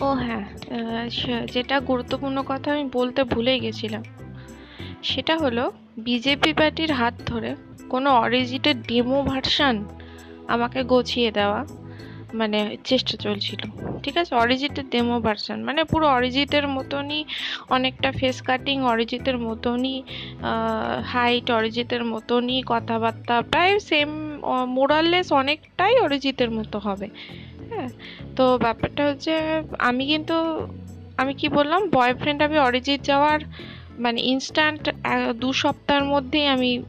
ও হ্যাঁ যেটা গুরুত্বপূর্ণ কথা আমি বলতে ভুলেই গেছিলাম। সেটা হলো, বিজেপি পার্টির হাত ধরে কোনো অরিজিটের ডেমো ভার্সান আমাকে গছিয়ে দেওয়া মানে চেষ্টা চলছিল। ঠিক আছে? অরিজিতের ডেমো ভার্সন মানে পুরো অরিজিতের মতনই অনেকটা ফেস কাটিং অরিজিতের মতনই হাইট অরিজিতের মতনই কথাবার্তা, প্রায় সেম মোরাললেস অনেকটাই অরিজিতের মতো হবে। হ্যাঁ তো ব্যাপারটা হচ্ছে আমি কিন্তু, আমি কি বললাম বয়ফ্রেন্ড আমি অরিজিৎ যাওয়ার মানে ইনস্ট্যান্ট দু সপ্তাহের মধ্যেই আমি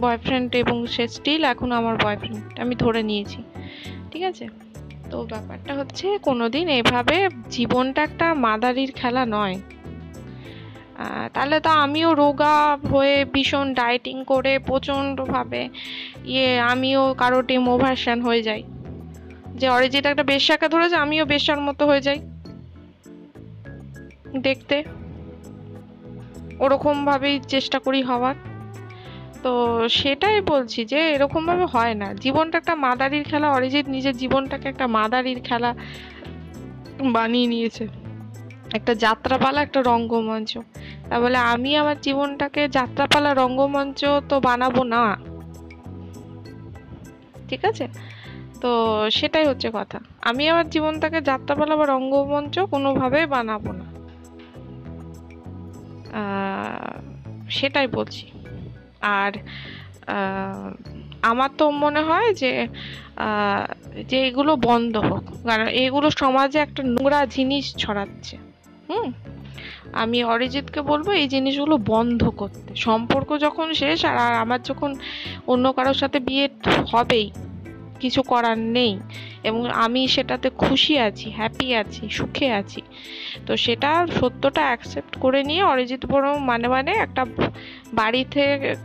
বয়ফ্রেন্ড এবং সে স্টিল এখন আমার বয়ফ্রেন্ড আমি ধরে নিয়েছি। ঠিক আছে? তো ব্যাপারটা হচ্ছে কোনোদিন এভাবে জীবনটা একটা মাদারির খেলা নয়। তাহলে তো আমিও রোগা হয়ে ভীষণ ডায়েটিং করে প্রচণ্ডভাবে ইয়ে আমিও কারও ডেমো ভার্সান হয়ে যাই। যে অরিজিৎ একটা বেশ্যাকে ধরেছে, আমিও বেশ্যার মতো হয়ে যাই। দেখতে। ওরকমভাবেই চেষ্টা করি হওয়ার। তো সেটাই বলছি যে, এরকমভাবে হয় না। জীবনটা একটা মাদারির খেলা, অরিজিৎ নিজের জীবনটাকে একটা মাদারির খেলা বানিয়ে নিয়েছে। একটা যাত্রাপালা, একটা রঙ্গমঞ্চ। তা বলে আমি আমার জীবনটাকে যাত্রাপালা রঙ্গমঞ্চ তো বানাবো না। ঠিক আছে? তো সেটাই হচ্ছে কথা। আমি আমার জীবনটাকে যাত্রাপালা বা রঙ্গমঞ্চ কোনোভাবে বানাবো না। সেটাই বলছি। আর আমার তো মনে হয় যে যে এগুলো বন্ধ হোক। কারণ এগুলো সমাজে একটা নোংরা জিনিস ছড়াচ্ছে। হুম? আমি অরিজিৎকে বলব এই জিনিসগুলো বন্ধ করতে। সম্পর্ক যখন শেষ আর আমার যখন অন্য কারোর সাথে বিয়ে হবেই, কিছু করার নেই এবং আমি সেটাতে খুশি আছি হ্যাপি আছি, সুখে আছি, তো সেটা সত্যটা অ্যাকসেপ্ট করে নিয়ে অরিজিৎ বড় মানে মানে একটা বাড়ি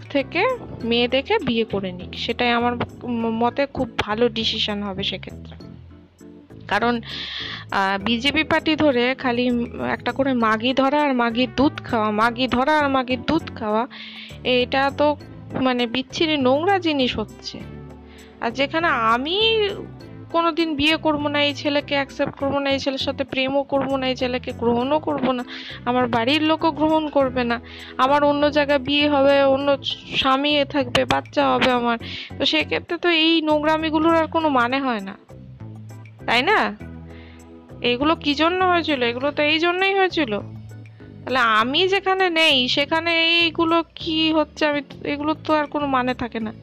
থেকে মেয়ে দেখে বিয়ে করে নিক। সেটাই আমার মতে খুব ভালো ডিসিশন হবে সেক্ষেত্রে। কারণ বিজেপি পার্টি ধরে খালি একটা করে মাগি ধরা আর মাগির দুধ খাওয়া, মাগি ধরা আর মাগির দুধ খাওয়া, এটা তো মানে বিচ্ছিরি নোংরা জিনিস হচ্ছে। আর যেখানে আমি কোনোদিন বিয়ে করব না, এই ছেলেকে অ্যাকসেপ্ট করব না, এই ছেলের সাথে প্রেমও করব না, এই ছেলেকে গ্রহণও করব না, আমার বাড়ির লোকও গ্রহণ করবে না, আমার অন্য জায়গায় বিয়ে হবে, অন্য স্বামী থাকবে, বাচ্চা হবে আমার, তো সেক্ষেত্রে তো এই নোংরামিগুলোর আর কোনো মানে হয় না। তাই না? এগুলো কি জন্য হয়েছিল? এগুলো তো এই জন্যই হয়েছিল। তাহলে আমি যেখানে নেই, সেখানে এইগুলো কি হচ্ছে? আমি এগুলো তো আর কোনো মানে থাকে না।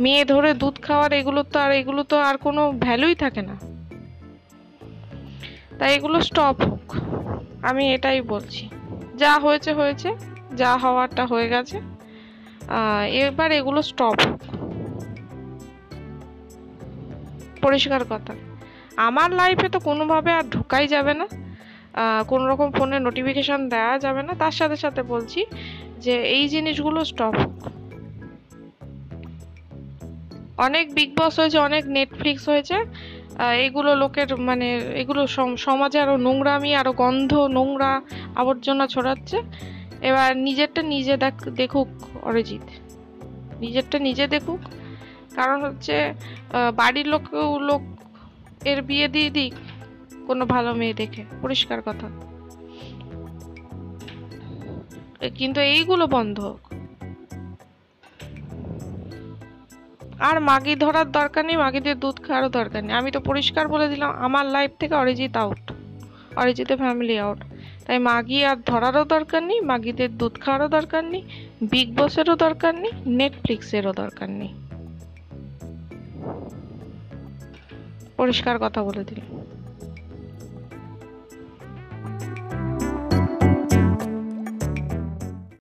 মেয়ে ধরে দুধ খাওয়ার এগুলো তো আর এগুলো তো আর কোনো ভ্যালুই থাকে না। তাই এগুলো স্টপ হোক। আমি এটাই বলছি। যা হয়েছে হয়েছে। যা হওয়ারটা হয়ে গেছে। এবার এগুলো স্টপ হোক। পরিষ্কার কথা। আমার লাইফে তো কোনোভাবে আর ঢোকাই যাবে না। কোনো রকম ফোনে নোটিফিকেশন দেওয়া যাবে না। তার সাথে সাথে বলছি যে এই জিনিসগুলো স্টপ হোক। অনেক বিগ বস হয়েছে, অনেক নেটফ্লিক্স হয়েছে। এগুলো লোকের মানে এগুলো সমাজে আরও নোংরামি, আরও গন্ধ, নোংরা আবর্জনা ছড়াচ্ছে। এবার নিজেরটা নিজে দেখ, দেখুক অরিজিৎ। নিজেরটা নিজে দেখুক। কারণ হচ্ছে বাড়ির লোক লোক এর বিয়ে দিয়ে দিক কোনো ভালো মেয়ে দেখে। পরিষ্কার কথা। কিন্তু এইগুলো বন্ধ আর মাগি ধরার দরকার নেই, মাগিদের দুধ খাওয়ারও দরকার নেই। আমি তো পরিষ্কার বলে দিলাম, আমার লাইফ থেকে অরিজিৎ আউট অরিজিতের ফ্যামিলি আউট তাই মাগি আর ধরারও দরকার নেই, মাগিদের দুধ খাওয়ারও দরকার নেই বিগ বসেরও দরকার নেই নেটফ্লিক্সেরও দরকার নেই। পরিষ্কার কথা বলে দিলাম